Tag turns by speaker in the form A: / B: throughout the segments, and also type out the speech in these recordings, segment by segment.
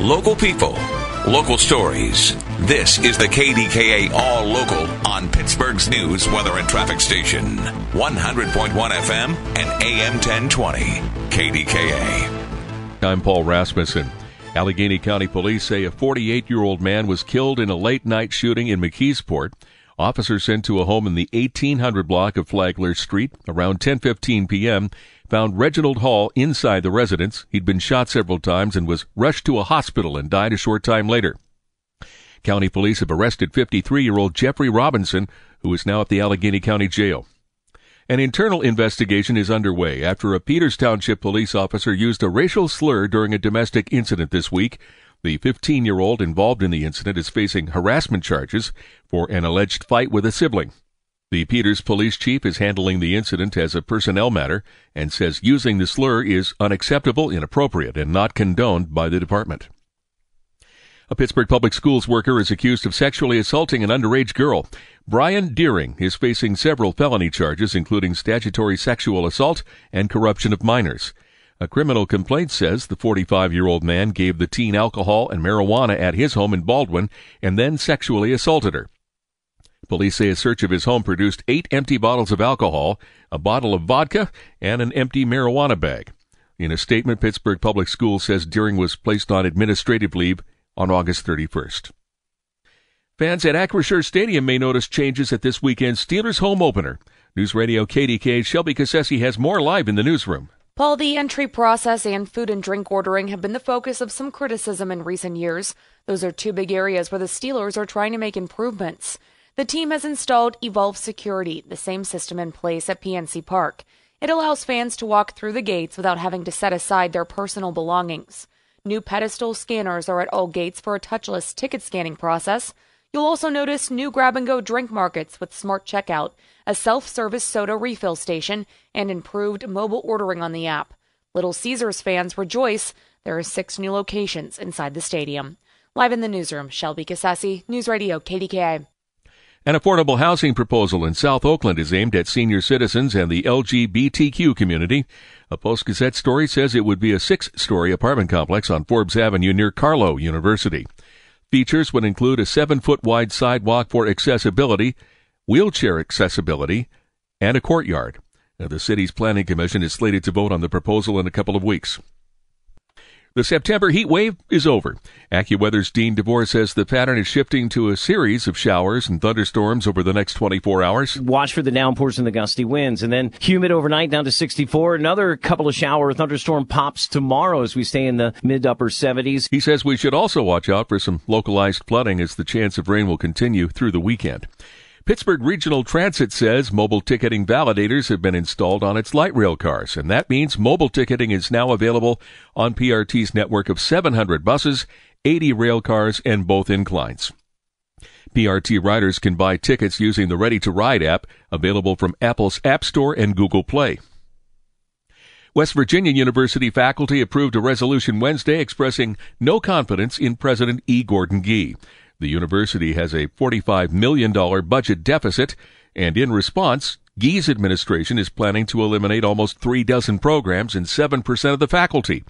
A: Local people, local stories. This is the KDKA All Local on Pittsburgh's news, weather, and traffic station. 100.1 FM and AM 1020. KDKA.
B: I'm Paul Rasmussen. Allegheny County Police say a 48 year old man was killed in a late night shooting in McKeesport. Officers sent to a home in the 1800 block of Flagler Street around 10:15 p.m. found Reginald Hall inside the residence. He'd been shot several times and was rushed to a hospital and died a short time later. County police have arrested 53-year-old Jeffrey Robinson, who is now at the Allegheny County Jail. An internal investigation is underway after a Peters Township police officer used a racial slur during a domestic incident this week. The 15 year old involved in the incident is facing harassment charges for an alleged fight with a sibling. The Peters police chief is handling the incident as a personnel matter and says using the slur is unacceptable, inappropriate, and not condoned by the department. A Pittsburgh Public Schools worker is accused of sexually assaulting an underage girl. Brian Deering is facing several felony charges, including statutory sexual assault and corruption of minors. A criminal complaint says the 45 year old man gave the teen alcohol and marijuana at his home in Baldwin and then sexually assaulted her. Police say a search of his home produced eight empty bottles of alcohol, a bottle of vodka, and an empty marijuana bag. In a statement, Pittsburgh Public Schools says Deering was placed on administrative leave on August 31st. Fans at Acrisure Stadium may notice changes at this weekend's Steelers home opener. News Radio KDK Shelby Cassesi has more live in the newsroom.
C: Paul, the entry process and food and drink ordering have been the focus of some criticism in recent years. Those are two big areas where the Steelers are trying to make improvements. The team has installed Evolv Security, the same system in place at PNC Park. It allows fans to walk through the gates without having to set aside their personal belongings. New pedestal scanners are at all gates for a touchless ticket scanning process. You'll also notice new grab and go drink markets with smart checkout, a self service soda refill station, and improved mobile ordering on the app. Little Caesars fans rejoice. There are six new locations inside the stadium. Live in the newsroom, Shelby Cassesi, News Radio KDKA.
B: An affordable housing proposal in South Oakland is aimed at senior citizens and the LGBTQ community. A Post Gazette story says it would be a six story apartment complex on Forbes Avenue near Carlow University. Features would include a seven foot wide sidewalk for accessibility, wheelchair accessibility, and a courtyard. Now, the city's planning commission is slated to vote on the proposal in a couple of weeks. The September heat wave is over. AccuWeather's Dean DeVore says the pattern is shifting to a series of showers and thunderstorms over the next 24 hours.
D: Watch for the downpours and the gusty winds, and then humid overnight down to 64. Another couple of shower thunderstorm pops tomorrow as we stay in the mid upper 70s.
B: He says we should also watch out for some localized flooding as the chance of rain will continue through the weekend. Pittsburgh Regional Transit says mobile ticketing validators have been installed on its light rail cars, and that means mobile ticketing is now available on PRT's network of 700 buses, 80 rail cars, and both inclines. PRT riders can buy tickets using the Ready to Ride app, available from Apple's App Store and Google Play. West Virginia University faculty approved a resolution Wednesday expressing no confidence in President E. Gordon Gee. The university has a $45 million budget deficit, and in response, Gee's administration is planning to eliminate almost three dozen programs and 7% of the faculty.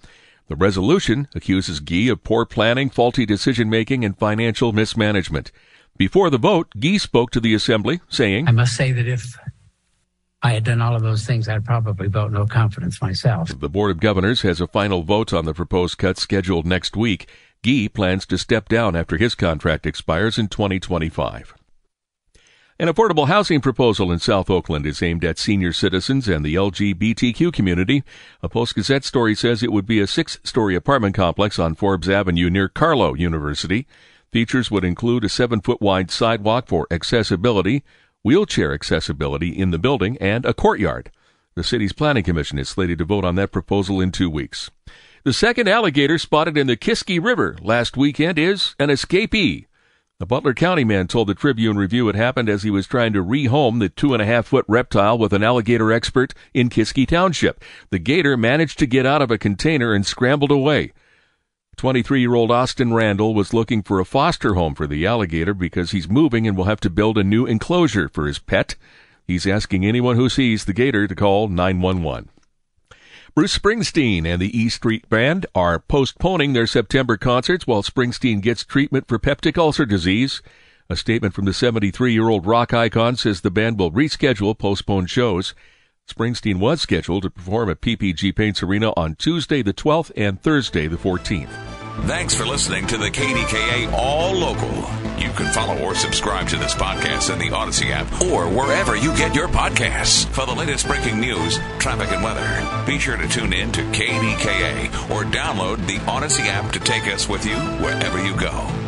B: The resolution accuses Gee of poor planning, faulty decision making, and financial mismanagement. Before the vote, Gee spoke to the assembly, saying,
E: I must say that if I had done all of those things, I'd probably vote no confidence myself.
B: The Board of Governors has a final vote on the proposed cuts scheduled next week. Gee plans to step down after his contract expires in 2025. An affordable housing proposal in South Oakland is aimed at senior citizens and the LGBTQ community. A Post Gazette story says it would be a six story apartment complex on Forbes Avenue near Carlow University. Features would include a seven foot wide sidewalk for accessibility, wheelchair accessibility in the building, and a courtyard. The city's planning commission is slated to vote on that proposal in two weeks. The second alligator spotted in the Kiski River last weekend is an escapee. A Butler County man told the Tribune Review it happened as he was trying to rehome the two and a half foot reptile with an alligator expert in Kiski Township. The gator managed to get out of a container and scrambled away. 23 year old Austin Randall was looking for a foster home for the alligator because he's moving and will have to build a new enclosure for his pet. He's asking anyone who sees the gator to call 911. Bruce Springsteen and the E Street Band are postponing their September concerts while Springsteen gets treatment for peptic ulcer disease. A statement from the 73 year old rock icon says the band will reschedule postponed shows. Springsteen was scheduled to perform at PPG Paints Arena on Tuesday the 12th and Thursday the 14th.
A: Thanks for listening to the KDKA All Local. You can follow or subscribe to this podcast in the Audacy app or wherever you get your podcasts. For the latest breaking news, traffic, and weather, be sure to tune in to KDKA or download the Audacy app to take us with you wherever you go.